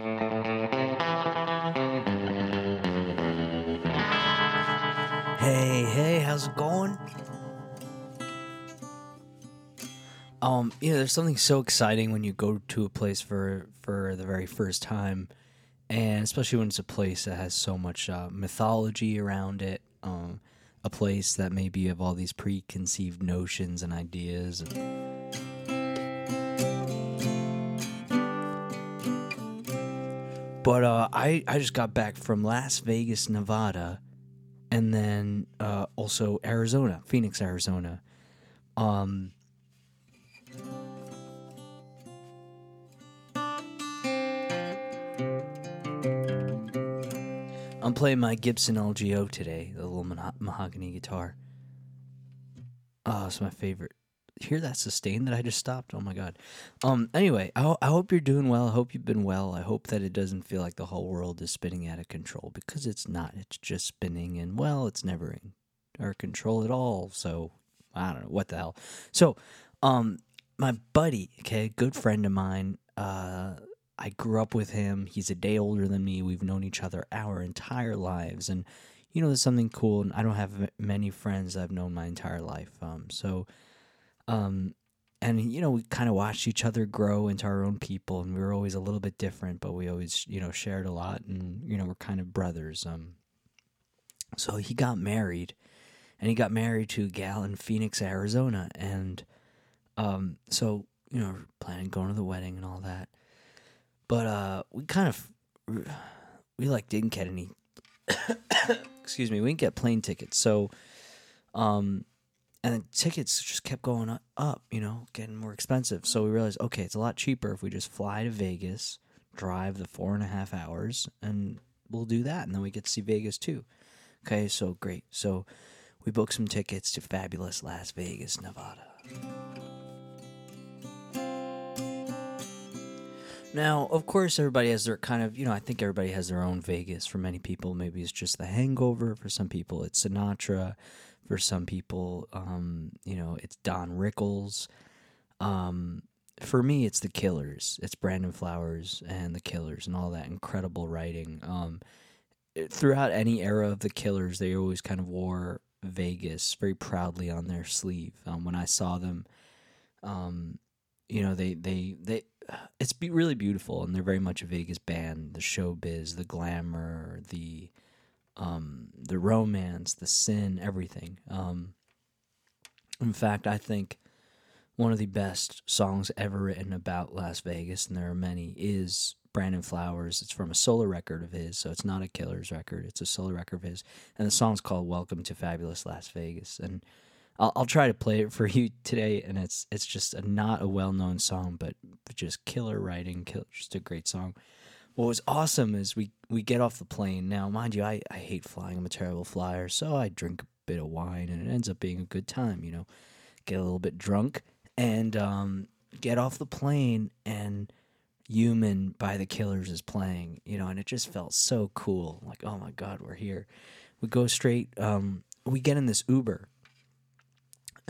Hey, hey, how's it going? Um, you know, there's something so exciting when you go to a place for for the very first time, and especially when it's a place that has so much uh, mythology around it. Um, a place that maybe have all these preconceived notions and ideas. And, but uh, I I just got back from Las Vegas, Nevada, and then uh, also Arizona, Phoenix, Arizona. Um, I'm playing my Gibson LGO today, the little maho- mahogany guitar. Oh, it's my favorite. Hear that sustain that I just stopped? Oh my god. Um. Anyway, I, I hope you're doing well. I hope you've been well. I hope that it doesn't feel like the whole world is spinning out of control because it's not. It's just spinning, and well, it's never in our control at all. So I don't know what the hell. So, um, my buddy, okay, good friend of mine, uh, I grew up with him. He's a day older than me. We've known each other our entire lives, and you know, there's something cool. And I don't have many friends I've known my entire life. Um, so, um, and you know, we kind of watched each other grow into our own people, and we were always a little bit different, but we always, you know, shared a lot, and you know, we're kind of brothers. Um, so he got married, and he got married to a gal in Phoenix, Arizona, and um, so you know, planning going to the wedding and all that but uh we kind of we like didn't get any excuse me we didn't get plane tickets so um and the tickets just kept going up you know getting more expensive so we realized okay it's a lot cheaper if we just fly to vegas drive the four and a half hours and we'll do that and then we get to see vegas too okay so great so we booked some tickets to fabulous las vegas nevada Now, of course, everybody has their kind of, you know, I think everybody has their own Vegas. For many people, maybe it's just the hangover. For some people, it's Sinatra. For some people, um, you know, it's Don Rickles. Um, for me, it's the Killers. It's Brandon Flowers and the Killers and all that incredible writing. Um, throughout any era of the Killers, they always kind of wore Vegas very proudly on their sleeve. Um, when I saw them, um, you know, they they they it's be really beautiful, and they're very much a Vegas band. The showbiz, the glamour, the um, the romance, the sin, everything. Um, in fact, I think one of the best songs ever written about Las Vegas, and there are many, is Brandon Flowers. It's from a solo record of his, so it's not a Killers record. It's a solo record of his, and the song's called "Welcome to Fabulous Las Vegas." And I'll, I'll try to play it for you today, and it's it's just a, not a well known song, but, just killer writing, kill, just a great song. What was awesome is we we get off the plane. Now, mind you, I, I hate flying. I'm a terrible flyer, so I drink a bit of wine, and it ends up being a good time. You know, get a little bit drunk, and um, get off the plane, and "Human" by the Killers is playing. You know, and it just felt so cool. Like, oh my god, we're here. We go straight. Um, we get in this Uber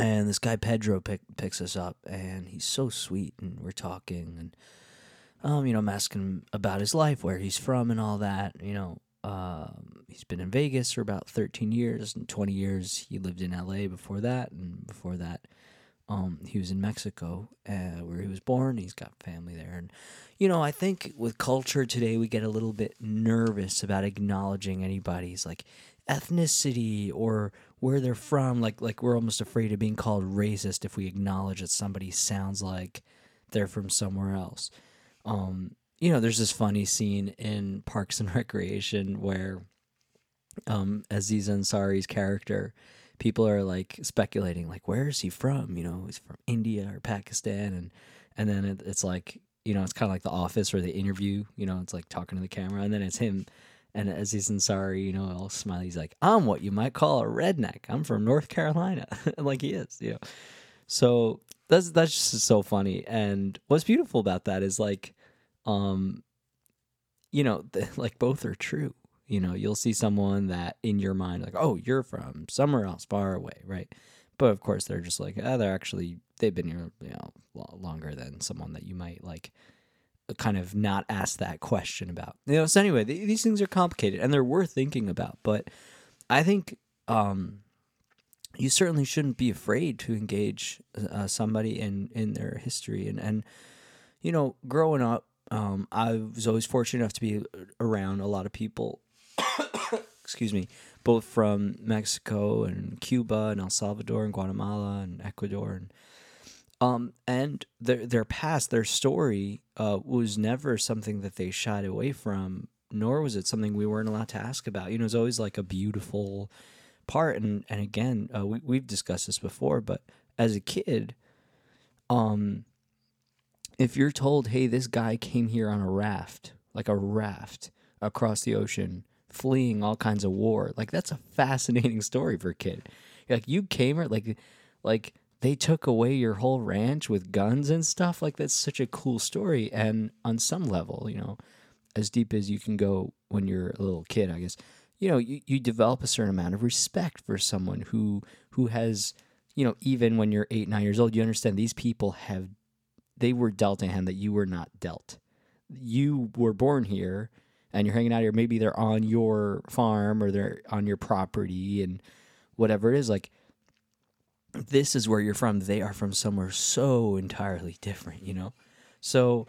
and this guy Pedro pick, picks us up, and he's so sweet, and we're talking, and um, you know, I'm asking him about his life, where he's from, and all that. You know, um, he's been in Vegas for about 13 years, and 20 years he lived in LA before that, and before that, um, he was in Mexico, uh, where he was born. He's got family there, and you know, I think with culture today, we get a little bit nervous about acknowledging anybody's like ethnicity or where they're from. Like, like we're almost afraid of being called racist if we acknowledge that somebody sounds like they're from somewhere else. Um, you know, there's this funny scene in Parks and Recreation where um, Aziz Ansari's character, people are like speculating, like, where is he from? You know, he's from India or Pakistan, and and then it, it's like, you know, it's kind of like The Office or the interview. You know, it's like talking to the camera, and then it's him. And Aziz Ansari, you know, all smiley. He's like, I'm what you might call a redneck. I'm from North Carolina, like he is, you know. So that's that's just so funny. And what's beautiful about that is like, um, you know, the, like both are true. You know, you'll see someone that in your mind, like, oh, you're from somewhere else far away, right? But of course, they're just like, ah, they're actually they've been here, you know, longer than someone that you might like kind of not ask that question about. You know, so anyway, th- these things are complicated and they're worth thinking about. But I think um, you certainly shouldn't be afraid to engage uh, somebody in in their history and and you know, growing up, um, I was always fortunate enough to be around a lot of people. excuse me, both from Mexico and Cuba and El Salvador and Guatemala and Ecuador and um, and their their past, their story, uh, was never something that they shied away from, nor was it something we weren't allowed to ask about. You know, it was always like a beautiful part. And and again, uh, we we've discussed this before, but as a kid, um, if you're told, hey, this guy came here on a raft, like a raft across the ocean, fleeing all kinds of war, like that's a fascinating story for a kid. Like you came here, like like they took away your whole ranch with guns and stuff. Like that's such a cool story. And on some level, you know, as deep as you can go when you're a little kid, I guess, you know, you, you develop a certain amount of respect for someone who who has, you know, even when you're eight, nine years old, you understand these people have they were dealt a hand that you were not dealt. You were born here and you're hanging out here. Maybe they're on your farm or they're on your property and whatever it is. Like this is where you're from. They are from somewhere so entirely different, you know? So,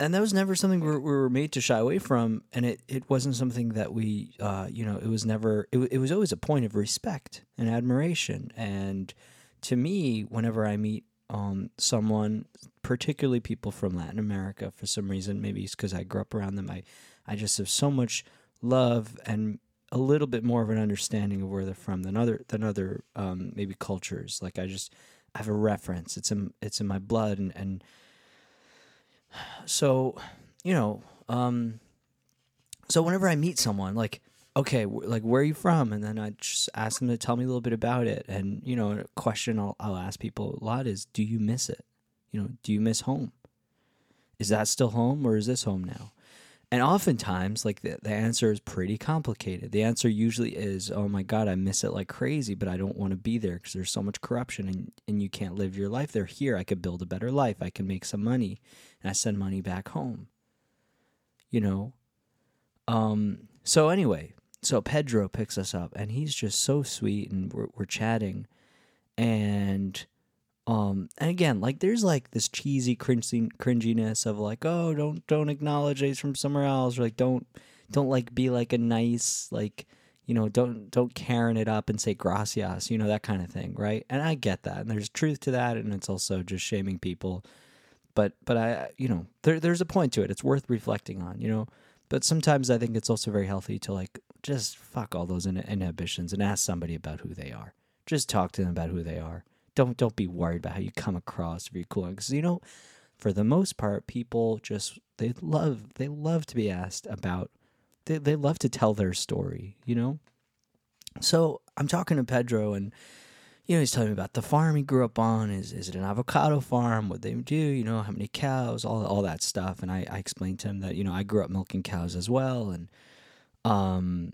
and that was never something we were, made to shy away from. And it, it wasn't something that we, uh, you know, it was never, it, it was always a point of respect and admiration. And to me, whenever I meet um, someone, particularly people from Latin America, for some reason, maybe it's because I grew up around them, I, I just have so much love and a little bit more of an understanding of where they're from than other than other um, maybe cultures. Like I just I have a reference. It's in it's in my blood, and and so you know, um, so whenever I meet someone, like okay, like where are you from, and then I just ask them to tell me a little bit about it, and you know, a question I'll I'll ask people a lot is, do you miss it? You know, do you miss home? Is that still home, or is this home now? And oftentimes, like the, the answer is pretty complicated. The answer usually is, oh my God, I miss it like crazy, but I don't want to be there because there's so much corruption and, and you can't live your life there. Here, I could build a better life. I can make some money and I send money back home. You know? Um, so, anyway, so Pedro picks us up and he's just so sweet and we're, we're chatting. And um, and again, like there's like this cheesy cringing cringiness of like, oh, don't don't acknowledge he's from somewhere else, or like don't don't like be like a nice like you know don't don't Karen it up and say gracias, you know that kind of thing, right? And I get that, and there's truth to that, and it's also just shaming people. But but I you know there there's a point to it. It's worth reflecting on, you know. But sometimes I think it's also very healthy to like just fuck all those inhibitions and ask somebody about who they are. Just talk to them about who they are don't don't be worried about how you come across if you're cool because you know for the most part people just they love they love to be asked about they, they love to tell their story you know? So i'm talking to pedro and you know he's telling me about the farm he grew up on. Is, is it an avocado farm? What they do you know how many cows all, all that stuff. And I, I explained to him that you know i grew up milking cows as well. And um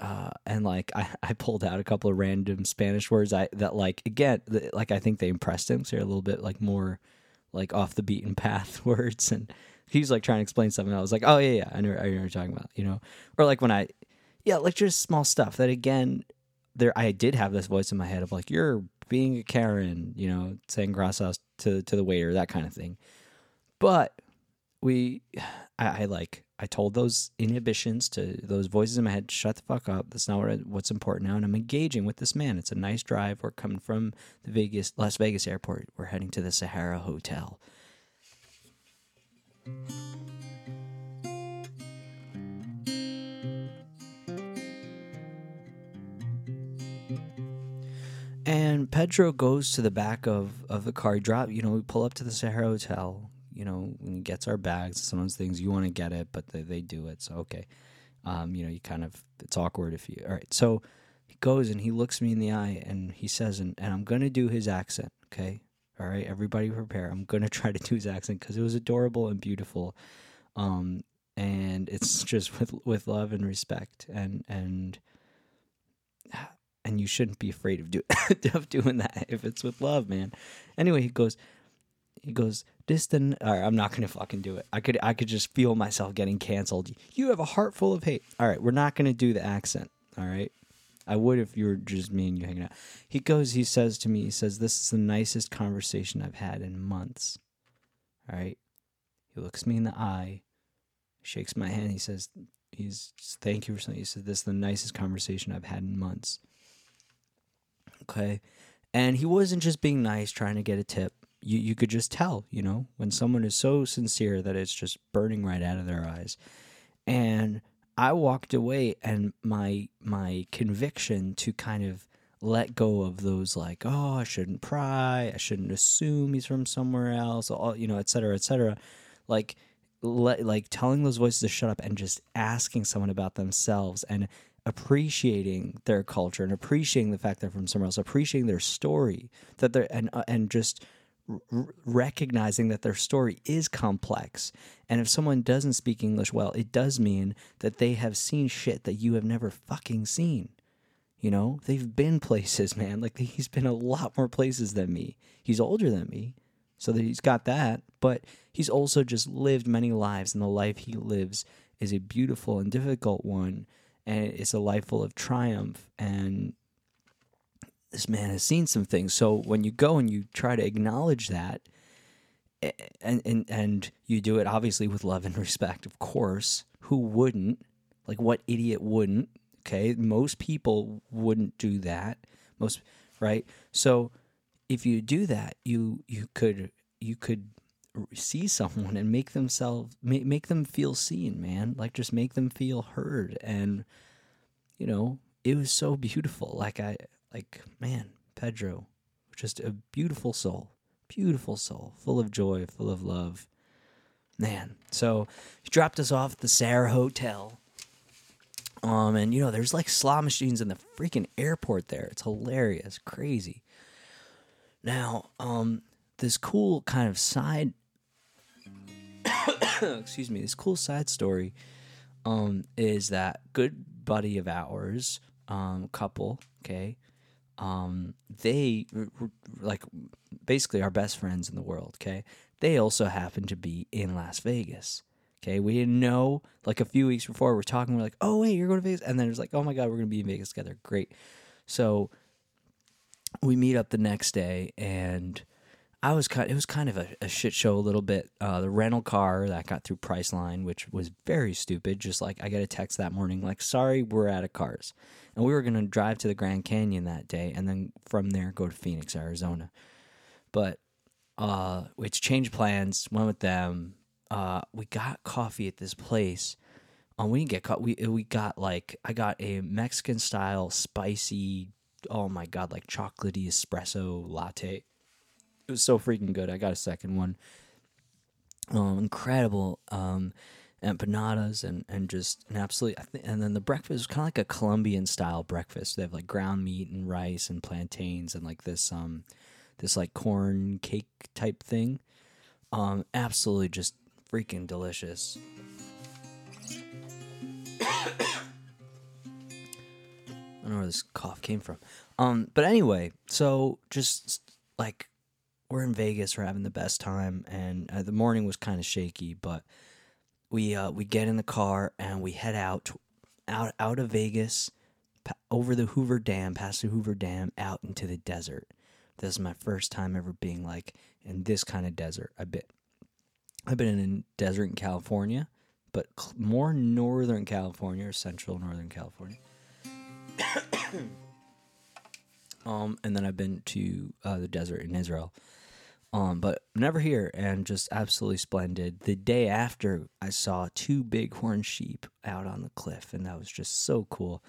uh, and like I, I pulled out a couple of random Spanish words I that like again like I think they impressed him so they're a little bit like more like off the beaten path words and he was like trying to explain something I was like oh yeah yeah I know, I know what you're talking about you know? Or like when I yeah like just small stuff that again there I did have this voice in my head of like you're being a Karen you know saying gracias to to the waiter that kind of thing. But we I, I like I told those inhibitions to those voices in my head, shut the fuck up. That's not what what's important now. And I'm engaging with this man. It's a nice drive. We're coming from the Vegas, Las Vegas airport. We're heading to the Sahara Hotel. And Pedro goes to the back of, of the car. Drop, you know, we pull up to the Sahara Hotel you know, when he gets our bags, some of those things you want to get it, but they, they do it. So, okay. Um, you know, you kind of, it's awkward if you, all right. So he goes and he looks me in the eye and he says, and, and I'm going to do his accent. Okay. All right. Everybody prepare. I'm going to try to do his accent because it was adorable and beautiful. Um, and it's just with, with love and respect and, and, and you shouldn't be afraid of, do, of doing that if it's with love, man. Anyway, he goes, he goes, "This the." All right, I'm not gonna fucking do it. I could I could just feel myself getting canceled. You have a heart full of hate. All right, we're not gonna do the accent. All right. I would if you were just me and you hanging out. He goes, he says to me, he says, This is the nicest conversation I've had in months. All right. He looks me in the eye, shakes my hand. He says, He's thank you for something. He said, This is the nicest conversation I've had in months. Okay. And he wasn't just being nice, trying to get a tip. You you could just tell, you know, when someone is so sincere that it's just burning right out of their eyes. And I walked away and my my conviction to kind of let go of those like, oh, I shouldn't pry, I shouldn't assume he's from somewhere else, all, you know, et cetera, et cetera. Like let, like telling those voices to shut up and just asking someone about themselves and appreciating their culture and appreciating the fact they're from somewhere else, appreciating their story that they're and uh, and just r- recognizing that their story is complex. And if someone doesn't speak English well, it does mean that they have seen shit that you have never fucking seen. You know, they've been places, man. Like he's been a lot more places than me. He's older than me, so that he's got that. But he's also just lived many lives, and the life he lives is a beautiful and difficult one, and it's a life full of triumph and this man has seen some things. So when you go and you try to acknowledge that, and and and you do it obviously with love and respect, of course. Who wouldn't? Like what idiot wouldn't? Okay, most people wouldn't do that. Most right. So if you do that, you you could you could see someone and make themselves make, make them feel seen, man. Like just make them feel heard and you know, it was so beautiful. Like I like, man, Pedro, just a beautiful soul, beautiful soul, full of joy, full of love. Man, so he dropped us off at the Sahara Hotel. Um, and you know, there's like slot machines in the freaking airport there. It's hilarious, crazy. Now, um, this cool kind of side, excuse me, this cool side story, um, is that good buddy of ours, um, couple, okay, um, they like basically our best friends in the world. Okay, they also happen to be in Las Vegas. Okay, we didn't know like a few weeks before. We're talking. We're like, oh wait, you're going to Vegas, and then it's like, oh my god, we're going to be in Vegas together. Great. So we meet up the next day, and I was kind. It was kind of a, a shit show a little bit. Uh, the rental car that got through Priceline, which was very stupid. Just like I got a text that morning, like, sorry, we're out of cars and we were to drive to the Grand Canyon that day and then from there go to Phoenix, Arizona. But uh, it's changed plans, went with them. Uh, we got coffee at this place. Um, we didn't get caught. We we got like I got a Mexican style spicy. Oh my god, like chocolatey espresso latte. It was so freaking good. I got a second one. Um, incredible. Um, empanadas and and just an absolute and then the breakfast was kind of like a Colombian style breakfast. They have like ground meat and rice and plantains and like this um this like corn cake type thing. Um absolutely just freaking delicious. I don't know where this cough came from. Um but anyway, so just like we're in Vegas, we're having the best time and uh, the morning was kind of shaky, but we uh, we get in the car and we head out out out of Vegas over the Hoover Dam, past the Hoover Dam, out into the desert. This is my first time ever being like in this kind of desert. I bit I've been in a desert in California, but more northern California or central northern California. um, and then I've been to uh, the desert in Israel. Um, but never here and just absolutely splendid. The day after, I saw two bighorn sheep out on the cliff, and that was just so cool.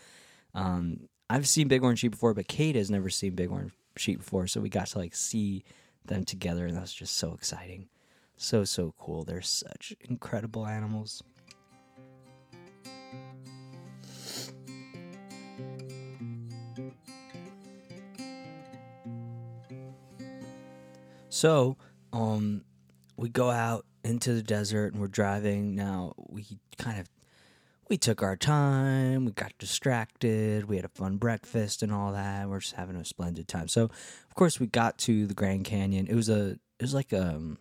Um, I've seen bighorn sheep before, but Kate has never seen bighorn sheep before, so we got to like see them together, and that was just so exciting. So so cool. They're such incredible animals. So, um, we go out into the desert and we're driving. Now we kind of we took our time. We got distracted. We had a fun breakfast and all that. We're just having a splendid time. So, of course, we got to the Grand Canyon. It was a it was like um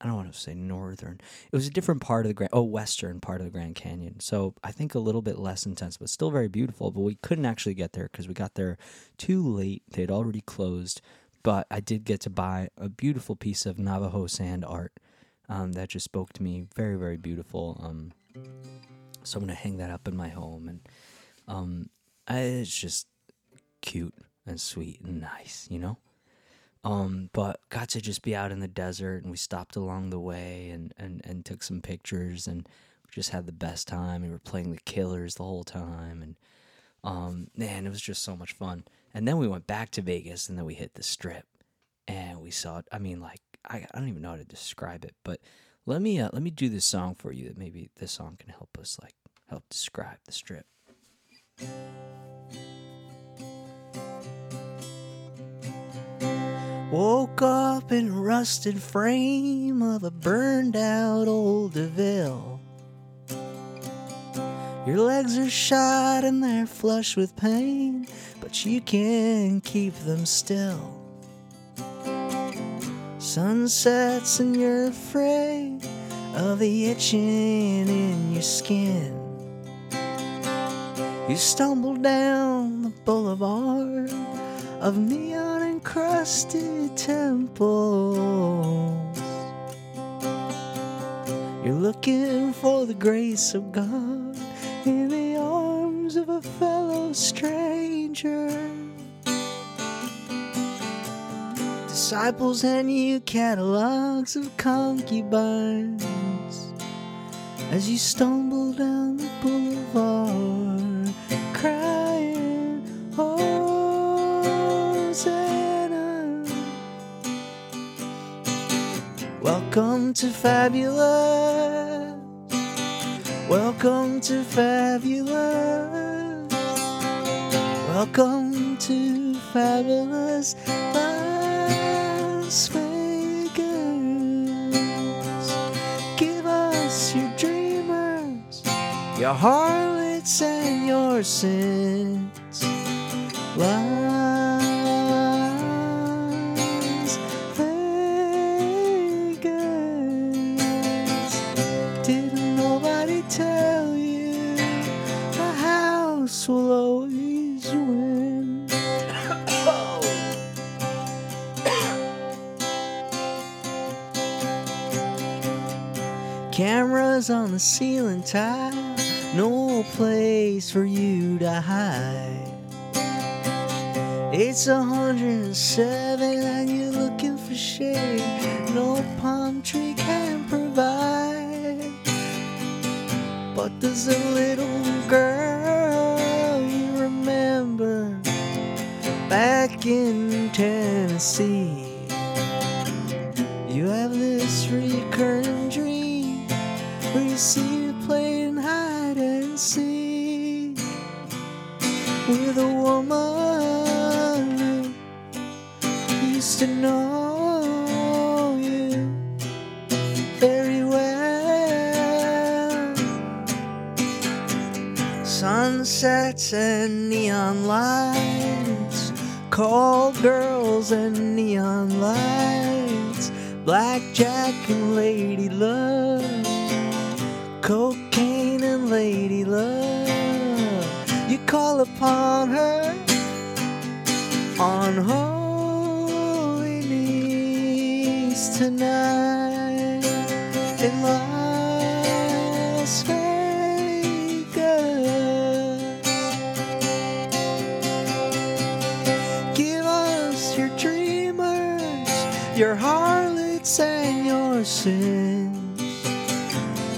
I don't want to say northern. It was a different part of the Grand, oh, western part of the Grand Canyon. So I think a little bit less intense, but still very beautiful. But we couldn't actually get there because we got there too late. They had already closed. But I did get to buy a beautiful piece of Navajo sand art um, that just spoke to me. Very, very beautiful. Um, so I'm gonna hang that up in my home, and um, I, it's just cute and sweet and nice, you know. Um, but got to just be out in the desert and we stopped along the way and, and, and took some pictures and just had the best time. We were playing the killers the whole time and um, man, it was just so much fun. And then we went back to Vegas and then we hit the strip and we saw. I mean, like I, I don't even know how to describe it, but let me uh, let me do this song for you. That maybe this song can help us like help describe the strip. Woke up in rusted frame of a burned out old DeVille. Your legs are shot and they're flush with pain, but you can keep them still. Sun sets and you're afraid of the itching in your skin. You stumble down the boulevard of neon encrusted temples. You're looking for the grace of God a fellow stranger. Disciples and you catalogs of concubines as you stumble down the boulevard, crying, Hosanna. Welcome to Fabulous. Welcome to Fabulous. Welcome to Fabulous Las Vegas. Give us your dreamers, your harlots, and your sins. In Tennessee. You have this recurring dream where you see her playing hide and seek with a woman who used to know you very well. Sunsets and neon lights, call girls and neon lights, blackjack and lady love, cocaine and lady love. You call upon her on holy knees tonight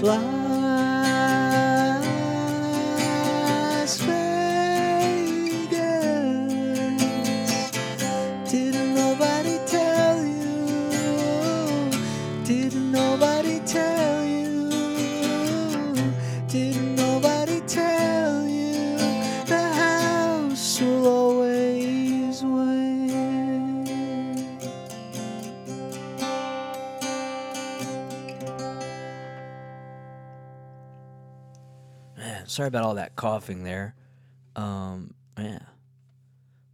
Las sorry about all that coughing there. Um, yeah.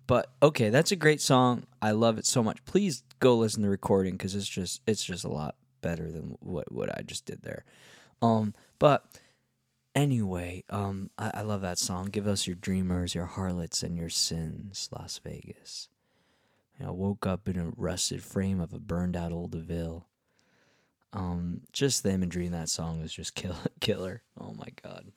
but okay, that's a great song. I love it so much. Please go listen to the recording because it's just it's just a lot better than what what I just did there. Um, but anyway, um, I, I love that song. Give us your dreamers, your harlots, and your sins, Las Vegas. Know, woke up in a rusted frame of a burned out old Ville. Um, just the imagery in that song is just kill- killer. Oh my god.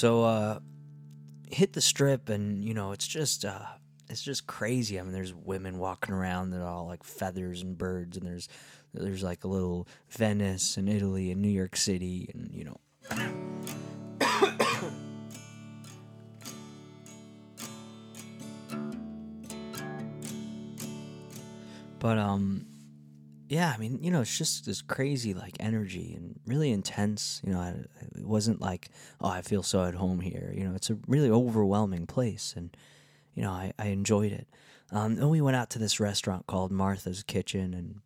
So uh hit the strip and you know it's just uh it's just crazy. I mean there's women walking around that are all like feathers and birds and there's there's like a little Venice and Italy and New York City and you know But um yeah, I mean, you know, it's just this crazy like energy and really intense. You know, I, it wasn't like, oh, I feel so at home here. You know, it's a really overwhelming place, and you know, I, I enjoyed it. Um, then we went out to this restaurant called Martha's Kitchen, and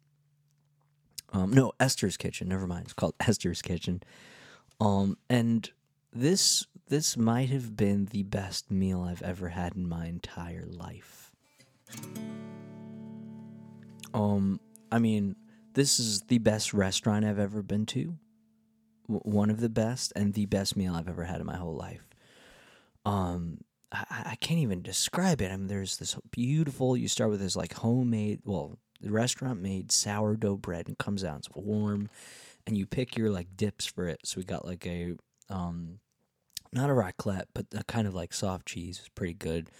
um, no, Esther's Kitchen. Never mind, it's called Esther's Kitchen. Um, and this this might have been the best meal I've ever had in my entire life. Um, I mean, this is the best restaurant I've ever been to. W- one of the best and the best meal I've ever had in my whole life. Um, I, I can't even describe it. I mean, there's this beautiful. You start with this like homemade, well, the restaurant made sourdough bread and comes out. It's warm, and you pick your like dips for it. So we got like a um, not a raclette, but a kind of like soft cheese. It's pretty good.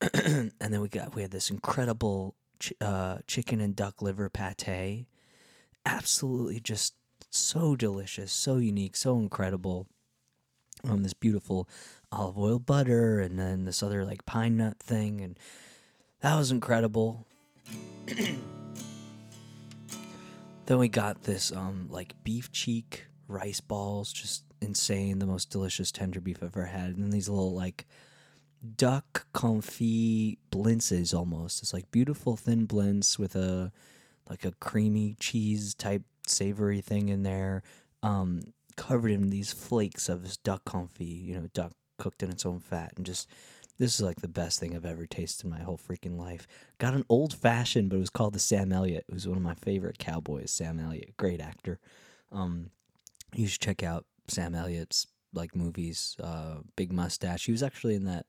and then we got we had this incredible ch- uh, chicken and duck liver pate. Absolutely just so delicious, so unique, so incredible. Um, this beautiful olive oil butter, and then this other like pine nut thing, and that was incredible. then we got this um like beef cheek rice balls, just insane, the most delicious tender beef I've ever had, and then these little like duck confit blintzes almost. It's like beautiful thin blintz with a like a creamy cheese type savory thing in there, um, covered in these flakes of duck confit. You know, duck cooked in its own fat, and just this is like the best thing I've ever tasted in my whole freaking life. Got an old fashioned, but it was called the Sam Elliott. It was one of my favorite cowboys. Sam Elliott, great actor. Um, you should check out Sam Elliott's like movies. Uh, big mustache. He was actually in that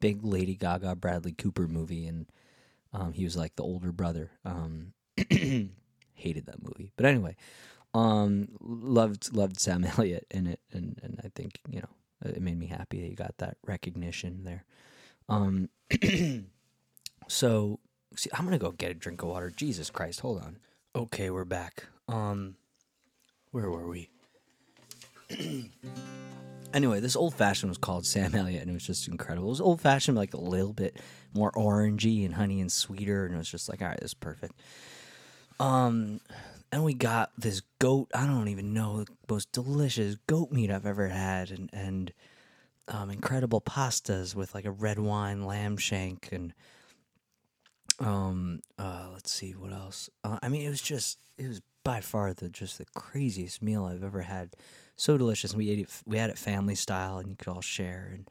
big Lady Gaga Bradley Cooper movie, and um, he was like the older brother. Um, hated that movie, but anyway, um, loved loved Sam Elliott in it, and and I think you know it made me happy that you got that recognition there. Um, so see, I'm gonna go get a drink of water. Jesus Christ, hold on. Okay, we're back. Um, where were we? anyway, this old fashioned was called Sam Elliott, and it was just incredible. It was old fashioned, like a little bit more orangey and honey and sweeter, and it was just like, all right, this is perfect. Um, and we got this goat. I don't even know the most delicious goat meat I've ever had, and and um, incredible pastas with like a red wine lamb shank, and um, uh, let's see what else. Uh, I mean, it was just it was by far the just the craziest meal I've ever had. So delicious. And we ate it. We had it family style, and you could all share, and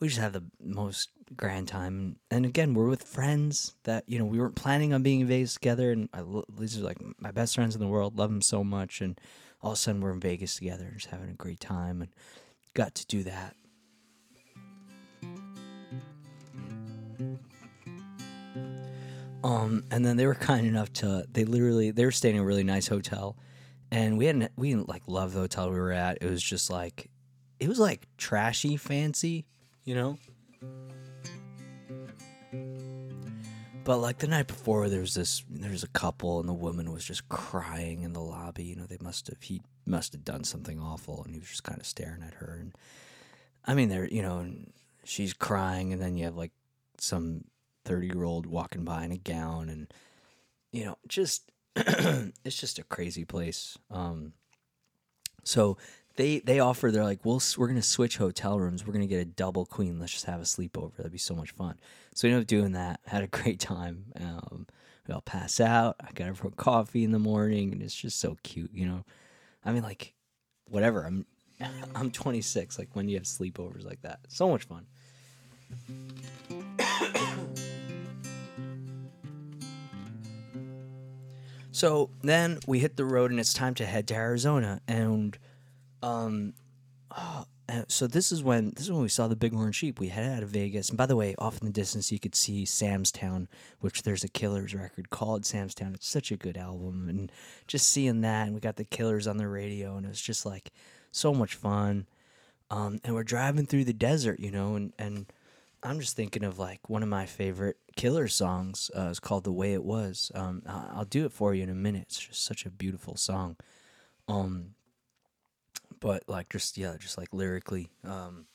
we just had the most grand time. And again, we're with friends that you know we weren't planning on being in Vegas together, and I, these are like my best friends in the world. Love them so much, and all of a sudden we're in Vegas together, and just having a great time, and got to do that. Um, and then they were kind enough to they literally they were staying in a really nice hotel, and we hadn't we didn't like love the hotel we were at. It was just like it was like trashy fancy, you know. But like the night before, there was this there was a couple, and the woman was just crying in the lobby. You know, they must have he must have done something awful, and he was just kind of staring at her. And I mean, there you know, and she's crying, and then you have like some 30 year old walking by in a gown and you know just it's just a crazy place um so they they offer they're like we'll we're gonna switch hotel rooms we're gonna get a double queen let's just have a sleepover that'd be so much fun so we ended up doing that had a great time um We all pass out. I got everyone coffee in the morning, and it's just so cute, you know. I mean, like, whatever. I'm I'm 26. Like when you have sleepovers like that, so much fun. So then we hit the road, and it's time to head to Arizona, and um, oh, so this is when this is when we saw the bighorn sheep. We headed out of Vegas, and by the way, off in the distance you could see Sam's Town, which there's a Killers record called Sam's Town. It's such a good album, and just seeing that, and we got the Killers on the radio, and it was just like so much fun. Um, and we're driving through the desert, you know, and and I'm just thinking of like one of my favorite Killer songs. Uh, it's called "The Way It Was." Um, I'll do it for you in a minute. It's just such a beautiful song. Um, but like just yeah, just like lyrically. Um,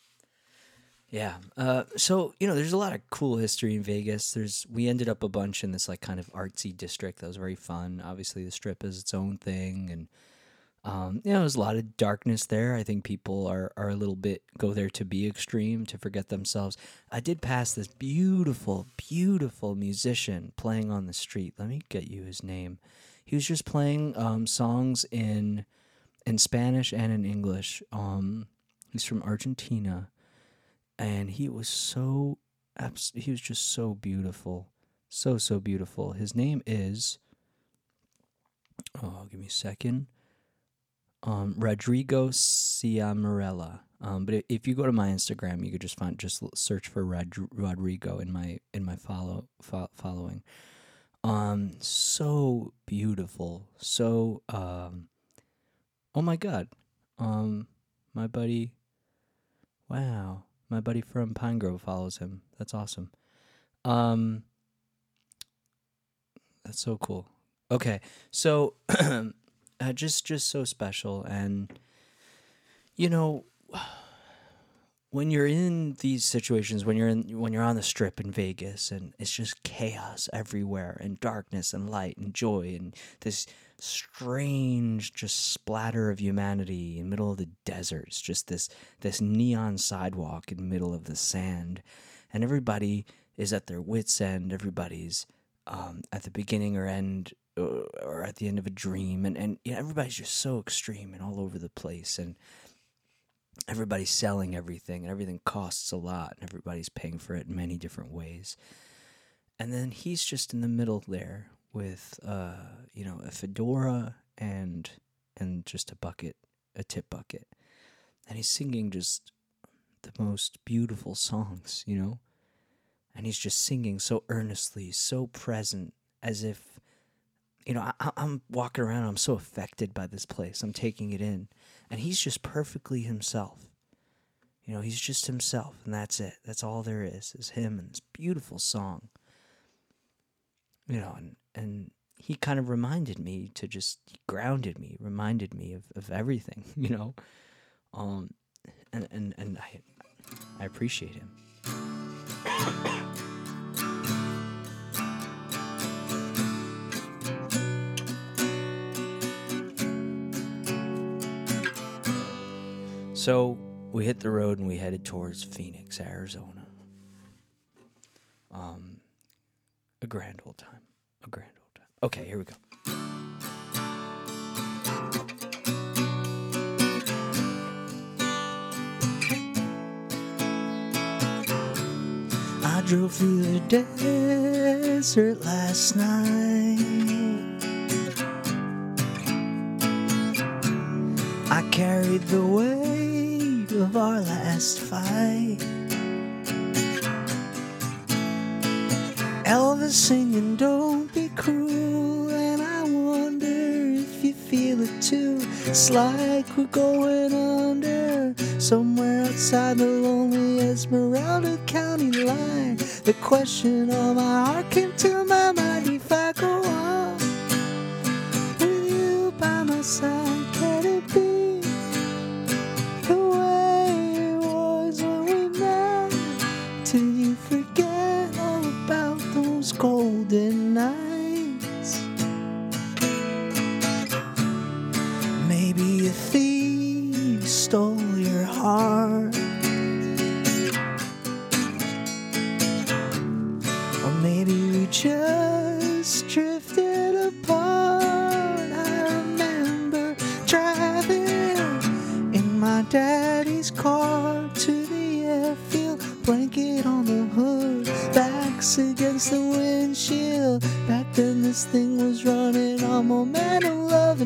yeah. Uh, so you know, there's a lot of cool history in Vegas. There's we ended up a bunch in this like kind of artsy district that was very fun. Obviously, the Strip is its own thing, and um, you know, there's a lot of darkness there. I think people are are a little bit go there to be extreme, to forget themselves. I did pass this beautiful, beautiful musician playing on the street. Let me get you his name. He was just playing um, songs in in Spanish and in English. Um, he's from Argentina, and he was so he was just so beautiful, so so beautiful. His name is oh, give me a second. Um, Rodrigo Ciamarella. Um, but if you go to my Instagram, you could just find just search for Rod- Rodrigo in my in my follow fo- following. Um, so beautiful, so um, Oh my god. Um my buddy Wow. My buddy from Pine Grove follows him. That's awesome. Um That's so cool. Okay. So uh, just just so special and you know when you're in these situations when you're in when you're on the strip in Vegas and it's just chaos everywhere and darkness and light and joy and this strange just splatter of humanity in middle of the desert. It's just this this neon sidewalk in middle of the sand, and everybody is at their wits' end. Everybody's um, at the beginning or end or at the end of a dream, and and you know, everybody's just so extreme and all over the place, and everybody's selling everything, and everything costs a lot, and everybody's paying for it in many different ways. And then he's just in the middle there with uh, you know a fedora and and just a bucket, a tip bucket, and he's singing just the most beautiful songs, you know, and he's just singing so earnestly, so present, as if you know I, I'm walking around. I'm so affected by this place. I'm taking it in, and he's just perfectly himself. You know, he's just himself, and that's it. That's all there is, is him and this beautiful song. You know, and and he kind of reminded me to just grounded me, reminded me of, of everything, you know. Um, and and and I I appreciate him. So we hit the road and we headed towards Phoenix, Arizona. Um, a grand old time a grand old time. Okay, here we go. I drove through the desert last night. I carried the weight of our last fight. Elvis singing, Don't be cruel. And I wonder if you feel it too. It's like we're going under somewhere outside the lonely Esmeralda County line. The question on my heart came to my mind if I go on with you by my side.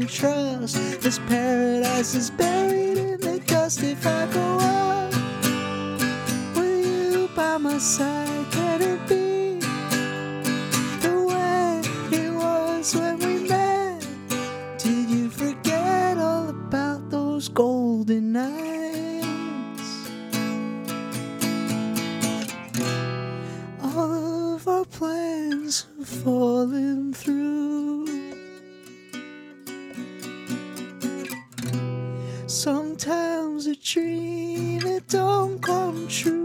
Trust. This paradise is buried in the dust. If I go up, will you by my side? Sometimes a dream it don't come true.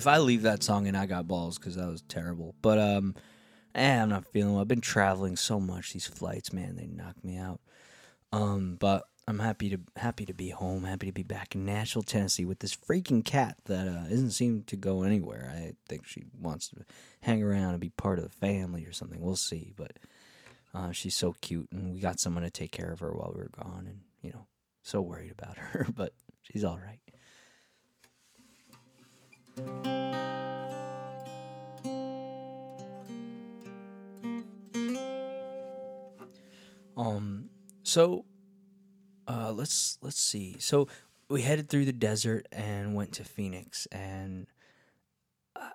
If I leave that song and I got balls because that was terrible. But um, eh, I'm not feeling well. I've been traveling so much. These flights, man, they knock me out. Um, but I'm happy to happy to be home. Happy to be back in Nashville, Tennessee, with this freaking cat that uh, doesn't seem to go anywhere. I think she wants to hang around and be part of the family or something. We'll see. But uh, she's so cute, and we got someone to take care of her while we were gone, and you know, so worried about her. But she's all right. Um, so uh, let's let's see. So we headed through the desert and went to Phoenix, and uh,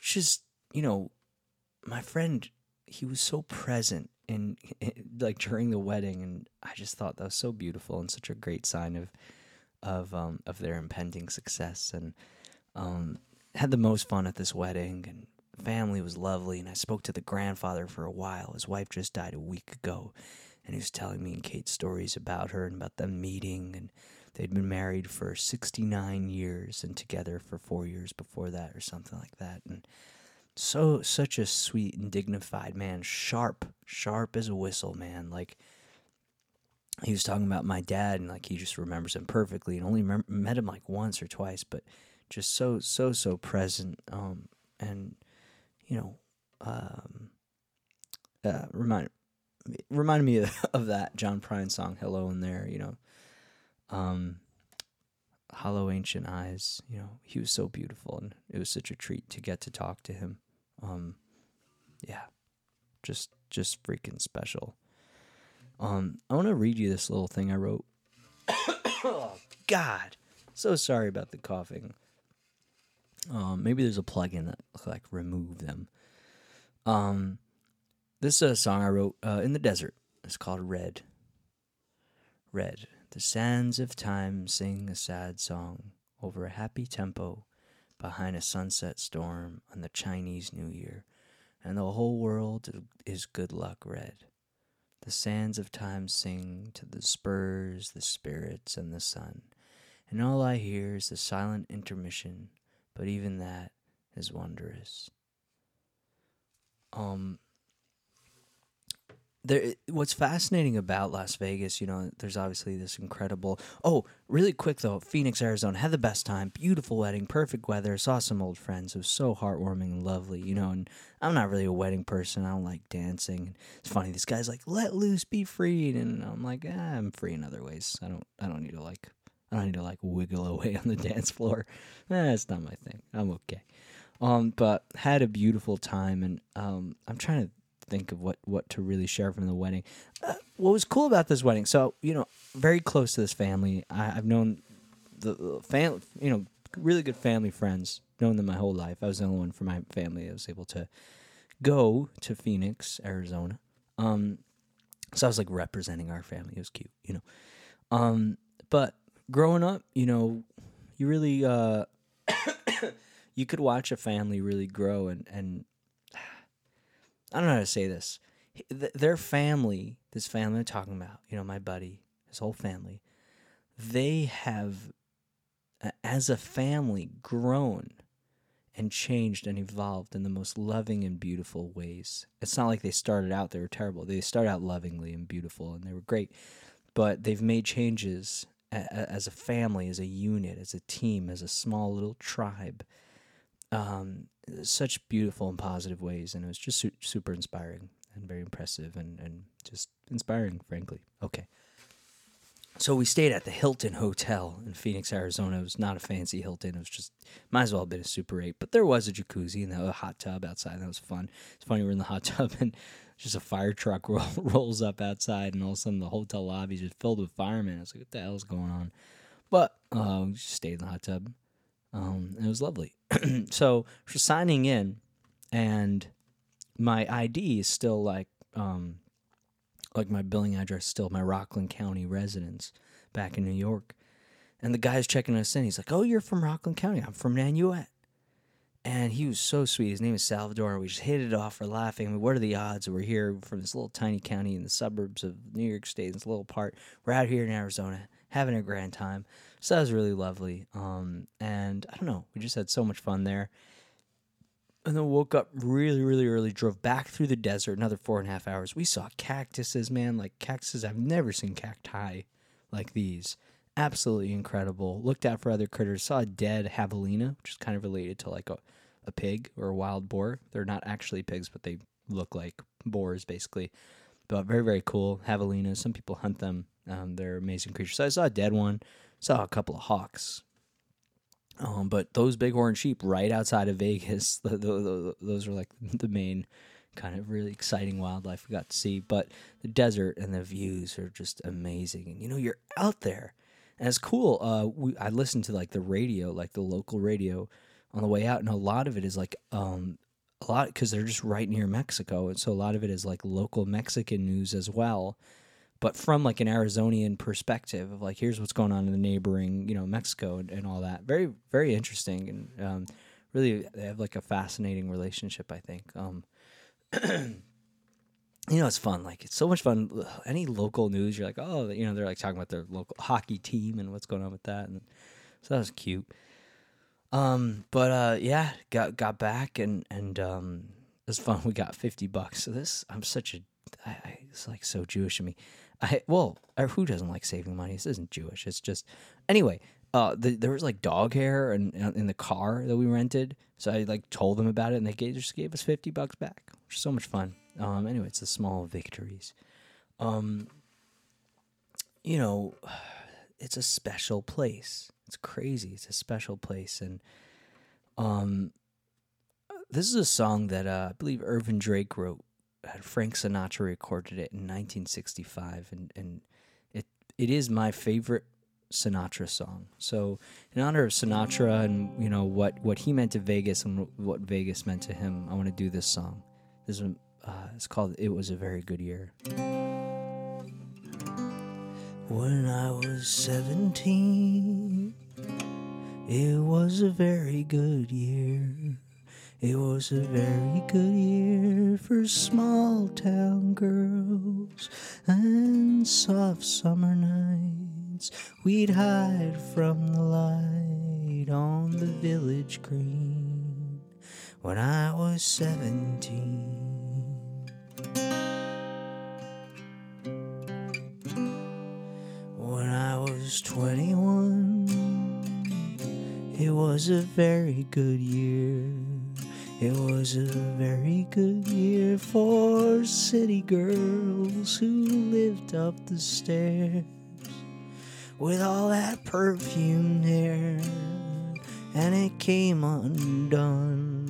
just you know, my friend, he was so present in, like during the wedding, and I just thought that was so beautiful and such a great sign of of um, of their impending success, and um, had the most fun at this wedding, and family was lovely, and I spoke to the grandfather for a while. His wife just died a week ago, and he was telling me and Kate stories about her and about them meeting, and they'd been married for 69 years and together for four years before that, or something like that, and so such a sweet and dignified man, sharp, sharp as a whistle, man, like. He was talking about my dad, and like he just remembers him perfectly, and only met him like once or twice, but just so so so present um and you know um uh remind reminded me of, of that John Prine song Hello in there you know um Hollow Ancient Eyes you know he was so beautiful and it was such a treat to get to talk to him um yeah just just freaking special. Um I want to read you this little thing I wrote. Oh god so sorry about the coughing um, maybe there's a plugin that like remove them. Um, this is a song I wrote uh, in the desert. It's called Red. Red. The sands of time sing a sad song over a happy tempo behind a sunset storm on the Chinese New Year, and the whole world is good luck red. The sands of time sing to the spurs, the spirits, and the sun, and all I hear is the silent intermission but even that is wondrous. Um, there. What's fascinating about Las Vegas, you know, there's obviously this incredible. Oh, really quick though, Phoenix, Arizona had the best time. Beautiful wedding, perfect weather. Saw some old friends. It was so heartwarming and lovely, you know. And I'm not really a wedding person. I don't like dancing. It's funny. This guy's like, "Let loose, be freed," and I'm like, ah, "I'm free in other ways. I don't. I don't need to like." I don't need to like wiggle away on the dance floor. Eh, not my thing. I'm okay. Um, but had a beautiful time, and um, I'm trying to think of what what to really share from the wedding. Uh, what was cool about this wedding? So you know, very close to this family. I, I've known the, the family, you know, really good family friends. Known them my whole life. I was the only one for my family. I was able to go to Phoenix, Arizona. Um, so I was like representing our family. It was cute, you know. Um, but growing up, you know, you really uh, you could watch a family really grow and and I don't know how to say this. Their family, this family I'm talking about, you know, my buddy, his whole family, they have, as a family, grown and changed and evolved in the most loving and beautiful ways. It's not like they started out they were terrible. They started out lovingly and beautiful and they were great, but they've made changes as a family, as a unit, as a team, as a small little tribe. Um, such beautiful and positive ways, and it was just su- super inspiring and very impressive and, and just inspiring, frankly. Okay. So we stayed at the Hilton Hotel in Phoenix, Arizona. It was not a fancy Hilton. It was just might as well have been a Super Eight, but there was a jacuzzi and a hot tub outside. That was fun. It's funny we're in the hot tub and just a fire truck roll, rolls up outside, and all of a sudden the hotel lobby is just filled with firemen. I was like, "What the hell is going on?" But uh, just stayed in the hot tub. Um, it was lovely. so for signing in, and my ID is still like um, like my billing address still my Rockland County residence back in New York. And the guy's checking us in. He's like, "Oh, you're from Rockland County. I'm from Nanuet." And he was so sweet. His name is Salvador. and We just hit it off. We're laughing. I mean, what are the odds we're here from this little tiny county in the suburbs of New York State, this little part? We're out here in Arizona having a grand time. So that was really lovely. Um, and I don't know, we just had so much fun there and then woke up really, really early, drove back through the desert, another four and a half hours. We saw cactuses, man, like cactuses. I've never seen cacti like these. Absolutely incredible. Looked out for other critters. Saw a dead javelina, which is kind of related to like a, a pig or a wild boar. They're not actually pigs, but they look like boars, basically. But very, very cool. Javelinas. Some people hunt them. Um, they're amazing creatures. So I saw a dead one. Saw a couple of hawks. Um, but those bighorn sheep right outside of Vegas, the, the, the, those are like the main kind of really exciting wildlife we got to see. But the desert and the views are just amazing. And you know, you're out there, and it's cool. Uh, we, I listened to like the radio, like the local radio, on the way out, and a lot of it is like um, a lot because they're just right near Mexico, and so a lot of it is like local Mexican news as well but from like an Arizonian perspective of like here's what's going on in the neighboring you know Mexico and, and all that. Very very interesting and um, really they have like a fascinating relationship. I think. Um, you know, it's fun. Like it's so much fun. Any local news, you're like, oh, you know, they're like talking about their local hockey team and what's going on with that, and so that was cute. Um, but uh, yeah, got got back and and um, it was fun. We got fifty bucks. So this, I'm such a, I, I, it's like so Jewish of me. I well, who doesn't like saving money? This isn't Jewish. It's just anyway. Uh, the, there was like dog hair and in, in the car that we rented, so I like told them about it, and they gave, just gave us fifty bucks back, which is so much fun. Um, anyway, it's the small victories. Um, you know, it's a special place. It's crazy. It's a special place, and um, this is a song that uh, I believe Ervin Drake wrote Frank Sinatra recorded it in 1965, and and it it is my favorite Sinatra song. So in honor of Sinatra and you know what what he meant to Vegas and what Vegas meant to him, I want to do this song. This one, uh, it's called "It Was a Very Good Year." When I was seventeen, it was a very good year. It was a very good year for small town girls and soft summer nights. We'd hide from the light on the village green when I was seventeen. When I was twenty one, it was a very good year. It was a very good year for city girls who lived up the stairs. with all that perfume there, and it came undone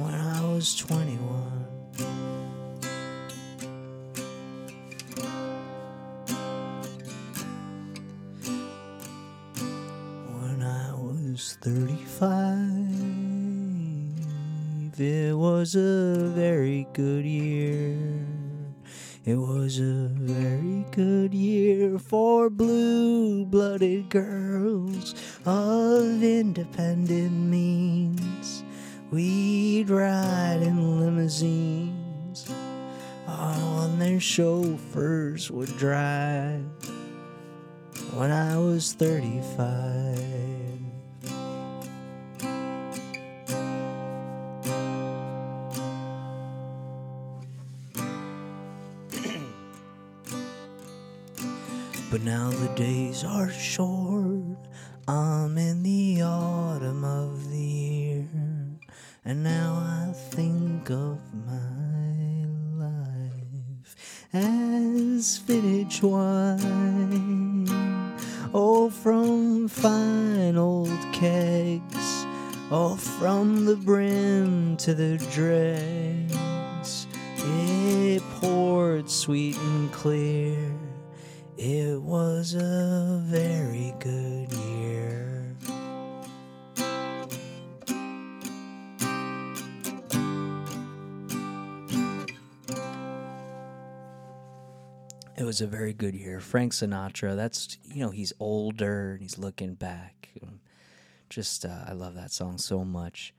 when I was 21. 35, it was a very good year. It was a very good year for blue blooded girls of independent means. We'd ride in limousines on their chauffeurs would drive when I was 35. But now the days are short. I'm in the autumn of the year. And now I think of my life as vintage wine. Oh, from fine old kegs. Oh, from the brim to the dregs. It poured sweet and clear. It was a very good year. It was a very good year. Frank Sinatra, that's, you know, he's older and he's looking back. Just, uh, I love that song so much.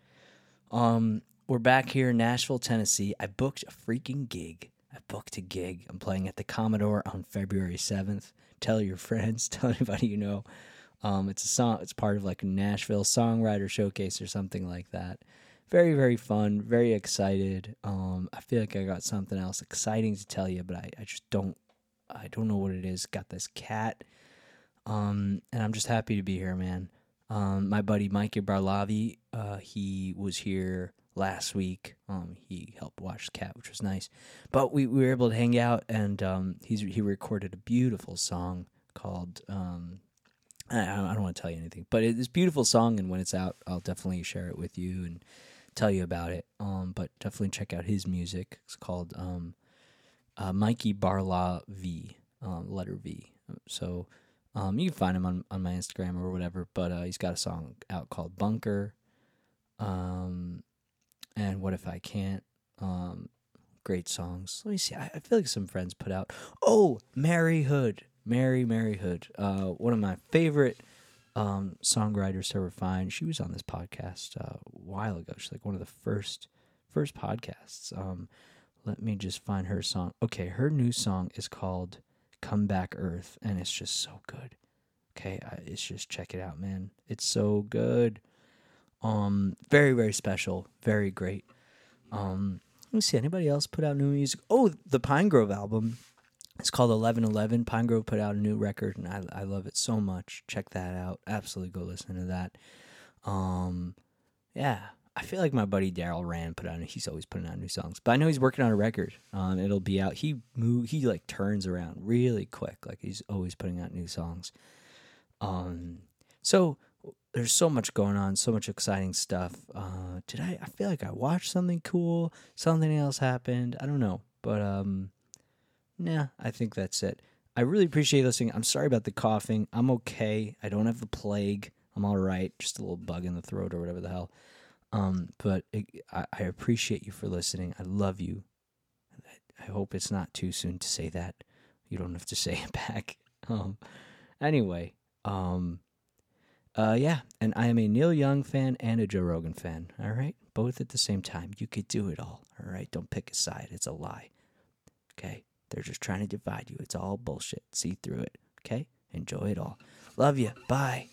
Um, we're back here in Nashville, Tennessee. I booked a freaking gig. I booked a gig. I'm playing at the Commodore on February 7th. Tell your friends, tell anybody you know. Um, it's a song. It's part of like a Nashville songwriter showcase or something like that. Very very fun. Very excited. Um, I feel like I got something else exciting to tell you, but I, I just don't. I don't know what it is. Got this cat. Um, and I'm just happy to be here, man. Um, my buddy Mikey Barlavi, uh, he was here last week. Um, he helped watch the cat, which was nice. But we, we were able to hang out, and um, he's he recorded a beautiful song called. Um, I, I don't want to tell you anything, but it's beautiful song, and when it's out, I'll definitely share it with you and tell you about it. Um, but definitely check out his music. It's called um, uh, Mikey Barla V, um, letter V. So um, you can find him on, on my Instagram or whatever. But uh, he's got a song out called Bunker. Um, and What If I Can't? Um, great songs. Let me see. I, I feel like some friends put out. Oh, Mary Hood. Mary, Mary Hood. Uh, one of my favorite um, songwriters to ever find. She was on this podcast uh, a while ago. She's like one of the first first podcasts. Um, let me just find her song. Okay, her new song is called "Come Back Earth," and it's just so good. Okay, I, it's just check it out, man. It's so good. Um, very very special, very great. Um, let me see. Anybody else put out new music? Oh, the Pinegrove album. It's called Eleven Eleven. Pinegrove put out a new record, and I I love it so much. Check that out. Absolutely go listen to that. Um, yeah, I feel like my buddy Daryl Rand put out. He's always putting out new songs, but I know he's working on a record. Um, it'll be out. He move. He like turns around really quick. Like he's always putting out new songs. Um, so there's so much going on, so much exciting stuff. Uh, did I? I feel like I watched something cool. Something else happened. I don't know, but um, nah. I think that's it. I really appreciate listening. I'm sorry about the coughing. I'm okay. I don't have the plague. I'm all right. Just a little bug in the throat or whatever the hell. Um, but it, I, I appreciate you for listening. I love you. I hope it's not too soon to say that. You don't have to say it back. Um, anyway, um, uh, yeah, and I am a Neil Young fan and a Joe Rogan fan. All right, both at the same time. You could do it all. All right, don't pick a side. It's a lie. Okay, they're just trying to divide you. It's all bullshit. See through it. Okay, enjoy it all. Love you. Bye.